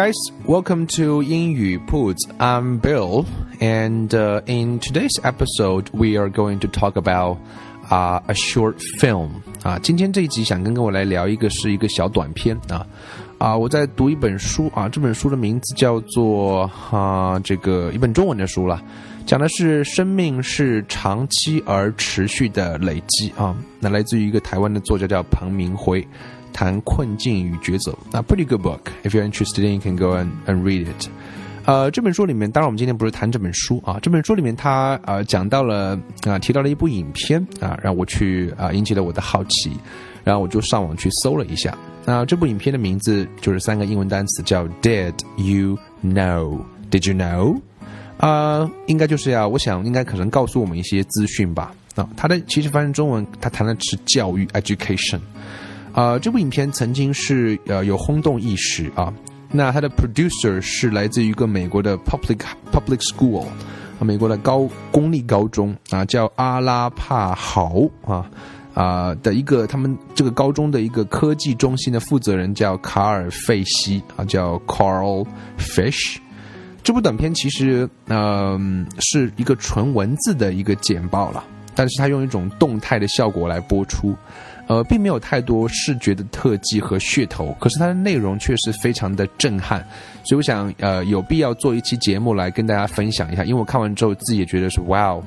guys, welcome to 英语 Puts. I'm Bill, and in today's episode, we are going to talk about a short film. 啊，今天这一集想跟各位来聊一个是一个小短片啊啊，我在读一本书啊，这本书的名字叫做啊这个一本中文的书了，讲的是生命是长期而持续的累积啊，那来自于一个台湾的作家叫彭明辉。谈困境与抉择。那 pretty good book. If you're interested in, you can go and and read it. 呃，这本书里面，当然我们今天不是谈这本书啊。这本书里面，他呃讲到了啊，提到了一部影片啊，让我去啊引起了我的好奇，然后我就上网去搜了一下。那这部影片的名字就是三个英文单词，叫 Did you know? Did you know? 啊，应该就是要，我想应该可能告诉我们一些资讯吧。啊，它的其实翻译中文，它谈的是教育 （education）。啊，这部影片曾经是呃有轰动一时啊。那它的 producer 是来自于一个美国的 public public school，美国的高公立高中啊，叫阿拉帕豪啊啊的一个他们这个高中的一个科技中心的负责人叫卡尔费西啊，叫 Carl Fish。这部短片其实嗯是一个纯文字的一个简报了，但是它用一种动态的效果来播出。呃，并没有太多视觉的特技和噱头，可是它的内容却是非常的震撼，所以我想，呃，有必要做一期节目来跟大家分享一下，因为我看完之后自己也觉得是哇哦，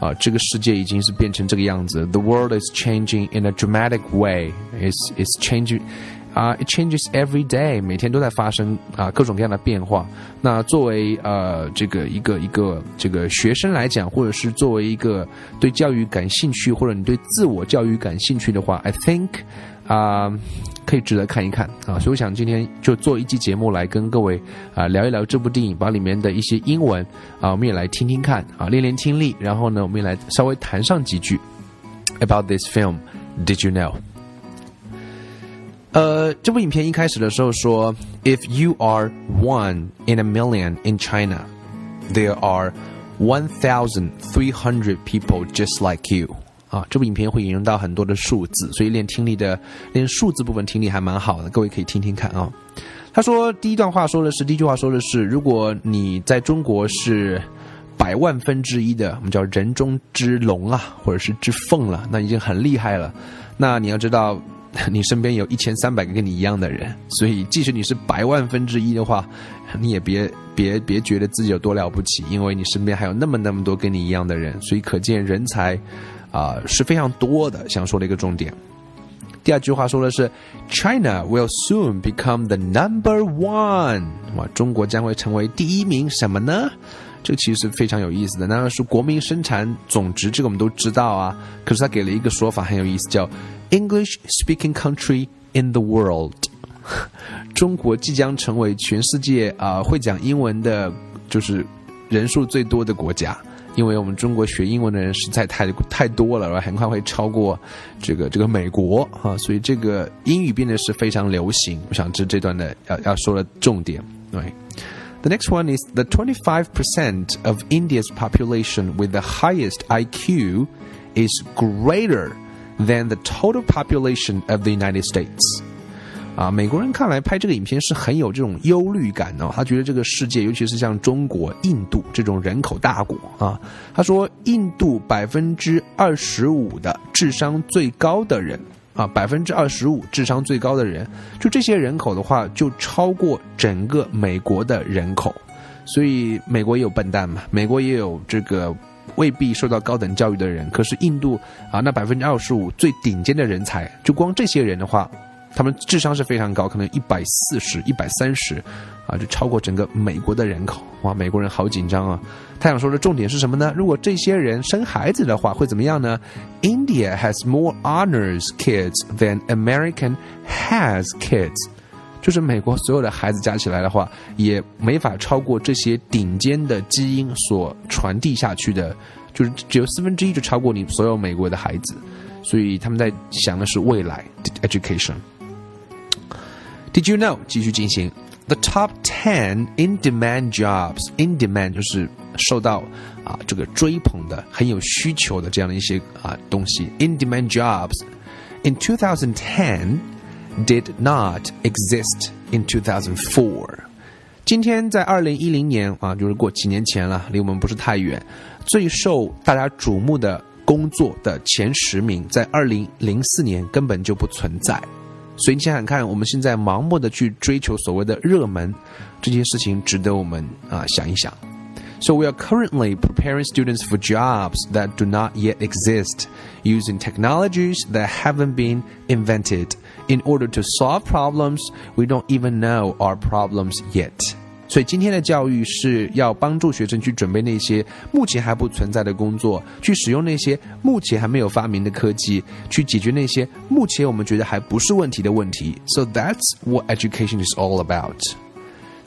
啊，这个世界已经是变成这个样子，The world is changing in a dramatic way. It's it's changing. 啊，it changes every day，每天都在发生啊各种各样的变化。那作为呃这个一个一个这个学生来讲，或者是作为一个对教育感兴趣，或者你对自我教育感兴趣的话，I think 啊可以值得看一看啊。所以我想今天就做一期节目来跟各位啊聊一聊这部电影，把里面的一些英文啊我们也来听听看啊练练听力，然后呢我们也来稍微谈上几句 about this film。Did you know？呃，这部影片一开始的时候说，If you are one in a million in China, there are one thousand three hundred people just like you。啊，这部影片会引用到很多的数字，所以练听力的练数字部分听力还蛮好的，各位可以听听看啊。他说第一段话说的是，第一句话说的是，如果你在中国是百万分之一的，我们叫人中之龙啊，或者是之凤了，那已经很厉害了。那你要知道。你身边有一千三百个跟你一样的人，所以即使你是百万分之一的话，你也别别别觉得自己有多了不起，因为你身边还有那么那么多跟你一样的人，所以可见人才啊是非常多的。想说的一个重点。第二句话说的是，China will soon become the number one。哇，中国将会成为第一名什么呢？这个其实是非常有意思的。当然是国民生产总值，这个我们都知道啊。可是他给了一个说法很有意思，叫。English-speaking country in the world，中国即将成为全世界啊会讲英文的，就是人数最多的国家。因为我们中国学英文的人实在太太多了，很快会超过这个这个美国啊，所以这个英语变得是非常流行。我想这这段的要要说的重点。对，The next one is the twenty-five percent of India's population with the highest IQ is greater. Than the total population of the United States。啊，美国人看来拍这个影片是很有这种忧虑感的。他觉得这个世界，尤其是像中国、印度这种人口大国啊，他说印度百分之二十五的智商最高的人啊，百分之二十五智商最高的人，就这些人口的话，就超过整个美国的人口。所以美国也有笨蛋嘛，美国也有这个。未必受到高等教育的人，可是印度啊，那百分之二十五最顶尖的人才，就光这些人的话，他们智商是非常高，可能一百四十、一百三十，啊，就超过整个美国的人口。哇，美国人好紧张啊！他想说的重点是什么呢？如果这些人生孩子的话，会怎么样呢？India has more honors kids than American has kids。就是美国所有的孩子加起来的话，也没法超过这些顶尖的基因所传递下去的，就是只有四分之一就超过你所有美国的孩子。所以他们在想的是未来 education。Did you know？继续进行。The top ten in-demand jobs, in-demand 就是受到啊这个追捧的、很有需求的这样的一些啊东西。In-demand jobs in 2010 did not exist in 2004. 今天在二零一零年啊，就是过几年前了，离我们不是太远。最受大家瞩目的工作的前十名，在二零零四年根本就不存在。所以你想想看，我们现在盲目的去追求所谓的热门，这件事情值得我们啊想一想。So we are currently preparing students for jobs that do not yet exist, using technologies that haven't been invented in order to solve problems we don't even know are problems yet. 所以今天的教育是要帮助学生去准备那些目前还不存在的工作，去使用那些目前还没有发明的科技，去解决那些目前我们觉得还不是问题的问题。So that's what education is all about.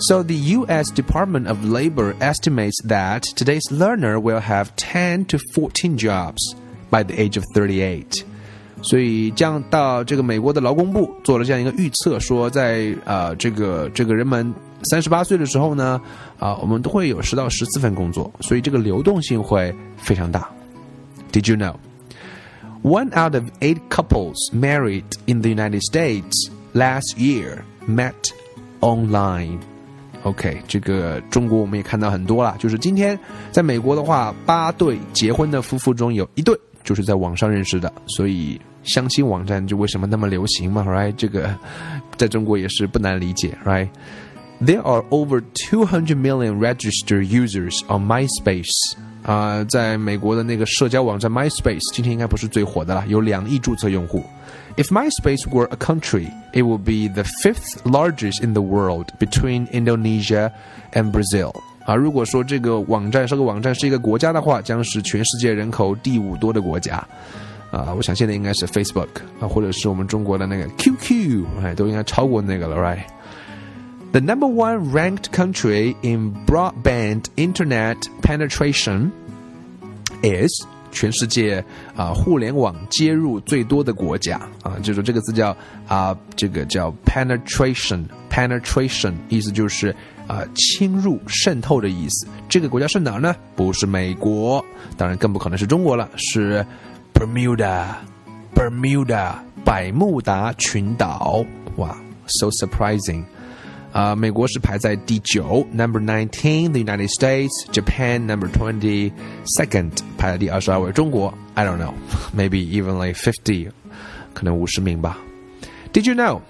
So the U.S. Department of Labor estimates that today's learner will have 10 to 14 jobs by the age of 38. 所以，将到这个美国的劳工部做了这样一个预测，说在呃这个这个人们三十八岁的时候呢，啊，我们都会有十到十四份工作，所以这个流动性会非常大。Did you know? One out of eight couples married in the United States last year met online. OK，这个中国我们也看到很多了，就是今天在美国的话，八对结婚的夫妇中有一对就是在网上认识的，所以。相亲网站就为什么那么流行嘛，right？这个在中国也是不难理解，right？There are over 200 million registered users on MySpace。啊，在美国的那个社交网站 MySpace，今天应该不是最火的了，有两亿注册用户。If MySpace were a country, it would be the fifth largest in the world between Indonesia and Brazil。啊，如果说这个网站这个网站是一个国家的话，将是全世界人口第五多的国家。 啊，我想现在应该是 Facebook 啊，或者是我们中国的那个 QQ，哎，都应该超过那个了，right？The number one ranked country in broadband internet penetration is 全世界啊互联网接入最多的国家啊，就是这个字叫啊，这个叫 penetration，penetration 意思就是啊侵入、渗透的意思。这个国家是哪儿呢？不是美国，当然更不可能是中国了，是。Bermuda，Bermuda，百慕达群岛，哇，so surprising。啊，美国是排在第九，number nineteen，the United States，Japan number twenty，second 排在第二十二位，中国，I don't know，maybe even like fifty，可能五十名吧。Did you know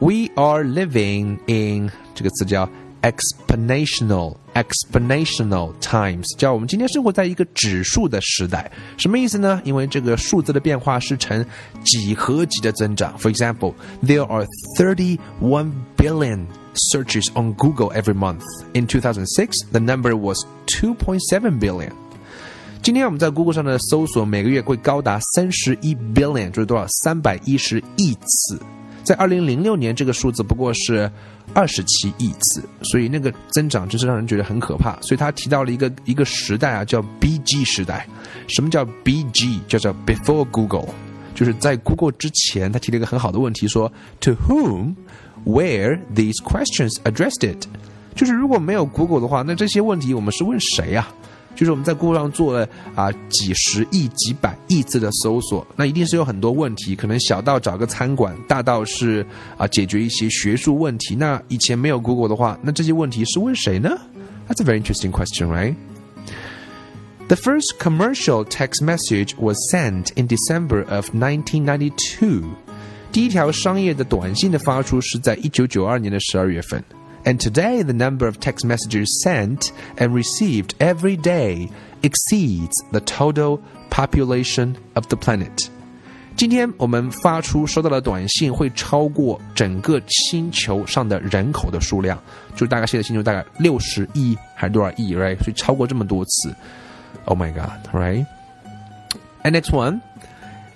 we are living in 这个词叫 exponential exponential times，叫我们今天生活在一个指数的时代，什么意思呢？因为这个数字的变化是呈几何级的增长。For example, there are 31 billion searches on Google every month. In 2006, the number was 2.7 billion. 今天我们在 Google 上的搜索每个月会高达三十一 billion，就是多少？三百一十亿次。在二零零六年，这个数字不过是二十七亿次，所以那个增长真是让人觉得很可怕。所以他提到了一个一个时代啊，叫 BG 时代。什么叫 BG？叫做 Before Google，就是在 Google 之前。他提了一个很好的问题，说 To whom where these questions addressed？it？就是如果没有 Google 的话，那这些问题我们是问谁呀？就是我们在 Google 上做了啊几十亿、几百亿次的搜索，那一定是有很多问题，可能小到找个餐馆，大到是啊解决一些学术问题。那以前没有 Google 的话，那这些问题是问谁呢？That's a very interesting question, right? The first commercial text message was sent in December of 1992. 第一条商业的短信的发出是在一九九二年的十二月份。And today, the number of text messages sent and received every day exceeds the total population of the planet. 今天我们发出收到的短信会超过整个星球上的人口的数量，就大概现在星球大概六十亿还是多少亿，right？所以超过这么多次。Oh my god，right？And next one,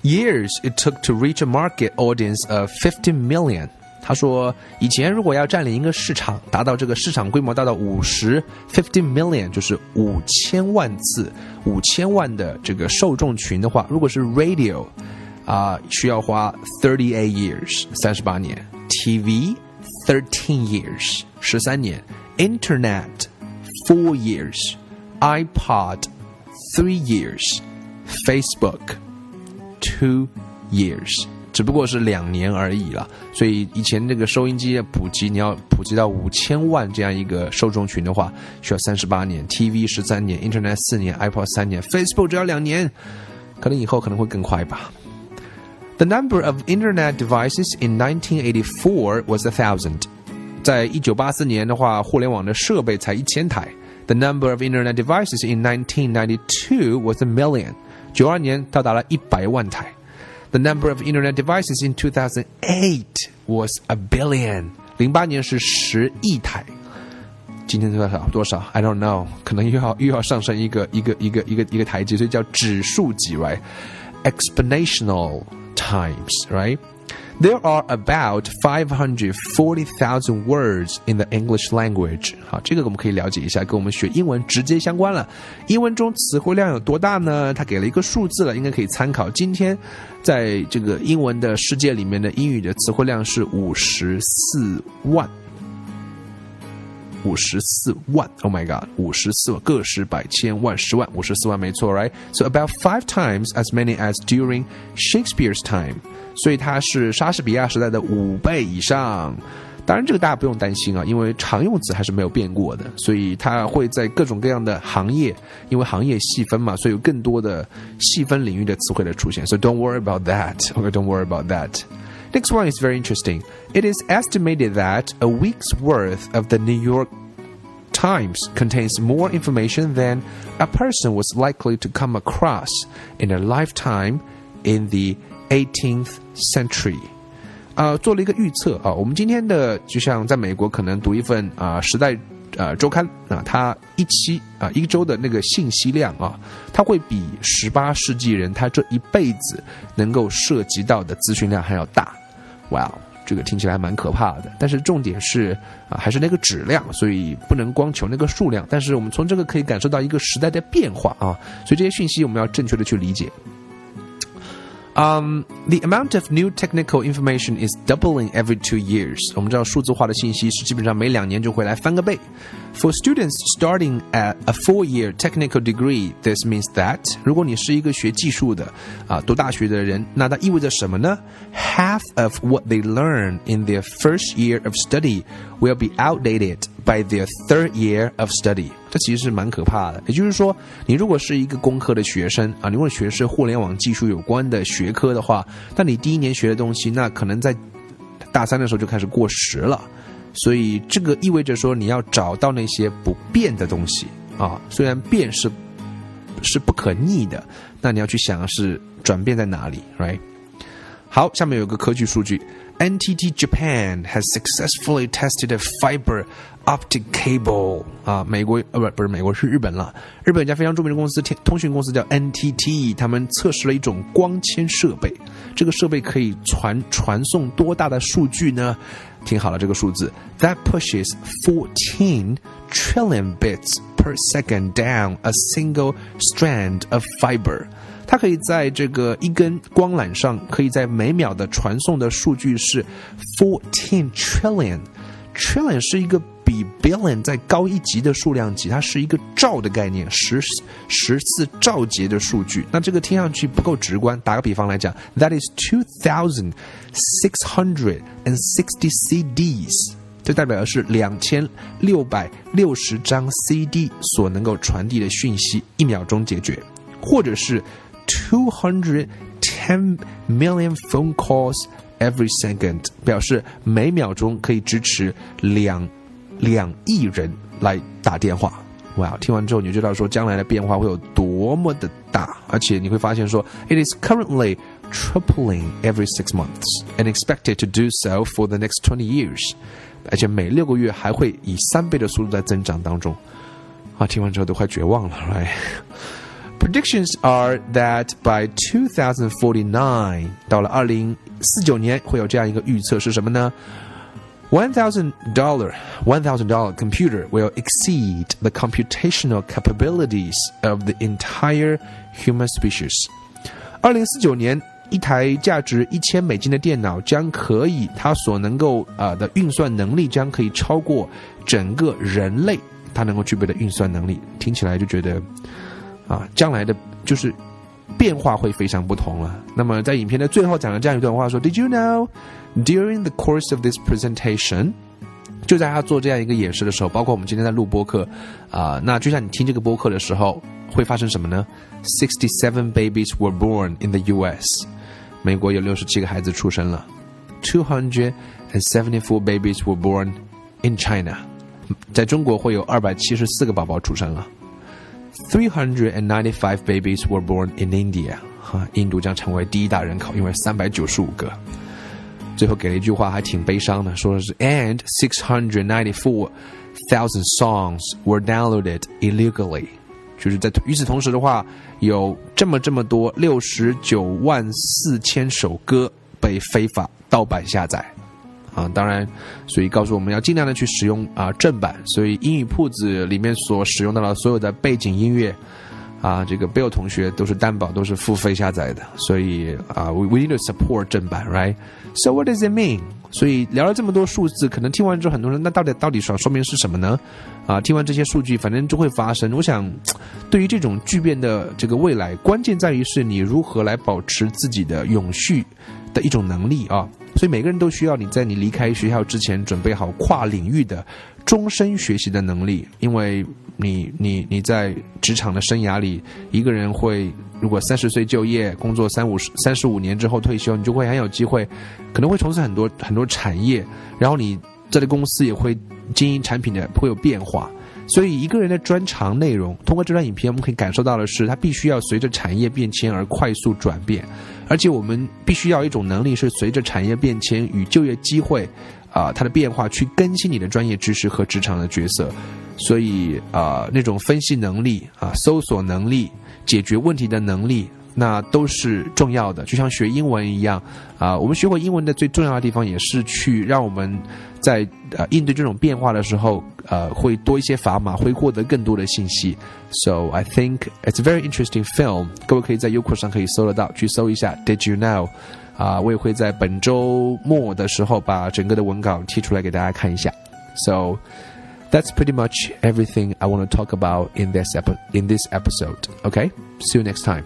years it took to reach a market audience of fifty million. 他说，以前如果要占领一个市场，达到这个市场规模达到五十 fifty million，就是五千万次、五千万的这个受众群的话，如果是 radio。啊，需要花 thirty eight years 三十八年，TV thirteen years 十三年，Internet four years，iPod three years，Facebook two years，只不过是两年而已了。所以以前那个收音机的普及，你要普及到五千万这样一个受众群的话，需要三十八年；TV 十三年，Internet 四年，iPod 三年，Facebook 只要两年，可能以后可能会更快吧。The number of internet devices in 1984 was a thousand. 在一九八四年的话，互联网的设备才一千台。The number of internet devices in 1992 was a million. 九二年到达了一百万台。The number of internet devices in 2008 was a billion. 零八年是十亿台。今天多少多少？I don't know，可能又要又要上升一个一个一个一个一个台阶，所以叫指数级，right？Exponential times, right? There are about five hundred forty thousand words in the English language. 好，这个我们可以了解一下，跟我们学英文直接相关了。英文中词汇量有多大呢？它给了一个数字了，应该可以参考。今天在这个英文的世界里面的英语的词汇量是五十四万。五十四万，Oh my God，五十四万，个十百千万十万，五十四万没错，right？So about five times as many as during Shakespeare's time，所以它是莎士比亚时代的五倍以上。当然，这个大家不用担心啊，因为常用词还是没有变过的，所以它会在各种各样的行业，因为行业细分嘛，所以有更多的细分领域的词汇的出现。So don't worry about that，OK？Don't worry about that. Next one is very interesting. It is estimated that a week's worth of the New York Times contains more information than a person was likely to come across in a lifetime in the 18th century. 呃，做了一个预测啊，我们今天的就像在美国可能读一份啊《时代》呃周刊啊，它一期啊一周的那个信息量啊，它会比十八世纪人他这一辈子能够涉及到的资讯量还要大。 哇，这个听起来蛮可怕的。但是重点是啊，还是那个质量，所以不能光求那个数量。但是我们从这个可以感受到一个时代的变化啊，所以这些讯息我们要正确的去理解。Um, the amount of new technical information is doubling every two years. 我们知道数字化的信息是基本上每两年就会来翻个倍。For students starting at a four-year technical degree, this means that 如果你是一个学技术的啊读大学的人，那它意味着什么呢？Half of what they learn in their first year of study will be outdated by their third year of study。这其实是蛮可怕的。也就是说，你如果是一个工科的学生啊，你如果学是互联网技术有关的学科的话，那你第一年学的东西，那可能在大三的时候就开始过时了。所以这个意味着说，你要找到那些不变的东西啊。虽然变是是不可逆的，那你要去想是转变在哪里，right？好，下面有个科技数据。NTT Japan has successfully tested a fiber optic cable 啊，美国呃不不是美国是日本了。日本一家非常著名的公司，通讯公司叫 NTT，他们测试了一种光纤设备。这个设备可以传传送多大的数据呢？听好了，这个数字，That pushes fourteen trillion bits per second down a single strand of fiber。它可以在这个一根光缆上，可以在每秒的传送的数据是 fourteen trillion。Trillion 是一个比 billion 再高一级的数量级，它是一个兆的概念，十十次兆节的数据。那这个听上去不够直观。打个比方来讲，That is two thousand six hundred and sixty CDs。这代表的是两千六百六十张 CD 所能够传递的讯息，一秒钟解决，或者是。210 million phone calls every second，表示每秒钟可以支持两两亿人来打电话。哇，听完之后你就知道说将来的变化会有多么的大，而且你会发现说，it is currently tripling every six months and expected to do so for the next twenty years。而且每六个月还会以三倍的速度在增长当中。啊，听完之后都快绝望了，right？Predictions are that by 2049，到了二零 四九年会有这样一个预测是什么呢？One thousand dollar, one thousand dollar computer will exceed the computational capabilities of the entire human species. 二零四九年，一台价值一千美金的电脑将可以，它所能够啊的运算能力将可以超过整个人类它能够具备的运算能力。听起来就觉得。啊，将来的就是变化会非常不同了。那么在影片的最后讲了这样一段话，说：“Did you know during the course of this presentation？” 就在他做这样一个演示的时候，包括我们今天在录播课啊，那就像你听这个播客的时候，会发生什么呢？Sixty-seven babies were born in the U.S. 美国有六十七个孩子出生了。Two hundred and seventy-four babies were born in China. 在中国会有二百七十四个宝宝出生了。Three hundred and ninety-five babies were born in India，哈，印度将成为第一大人口，因为三百九十五个。最后给了一句话，还挺悲伤的，说的是 And six hundred ninety four thousand songs were downloaded illegally，就是在与此同时的话，有这么这么多六十九万四千首歌被非法盗版下载。啊，当然，所以告诉我们要尽量的去使用啊正版。所以英语铺子里面所使用到的所有的背景音乐，啊，这个 Bill 同学都是担保都是付费下载的。所以啊，we we need to support 正版，right？So what does it mean？所以聊了这么多数字，可能听完之后很多人，那到底到底说说明是什么呢？啊，听完这些数据，反正就会发生。我想，对于这种巨变的这个未来，关键在于是你如何来保持自己的永续的一种能力啊。所以每个人都需要你在你离开学校之前准备好跨领域的终身学习的能力，因为你你你在职场的生涯里，一个人会如果三十岁就业，工作三五十三十五年之后退休，你就会很有机会，可能会从事很多很多产业，然后你这个公司也会经营产品的会有变化。所以一个人的专长内容，通过这段影片我们可以感受到的是，他必须要随着产业变迁而快速转变。而且我们必须要一种能力，是随着产业变迁与就业机会，啊，它的变化去更新你的专业知识和职场的角色。所以啊，那种分析能力啊，搜索能力，解决问题的能力。那都是重要的，就像学英文一样啊。我们学会英文的最重要的地方，也是去让我们在呃应对这种变化的时候，呃，会多一些砝码，会获得更多的信息。So I think it's a very interesting film。各位可以在优酷上可以搜得到，去搜一下。Did you know？啊，我也会在本周末的时候把整个的文稿贴出来给大家看一下。So that's pretty much everything I want to talk about in this epi in this episode. Okay, see you next time.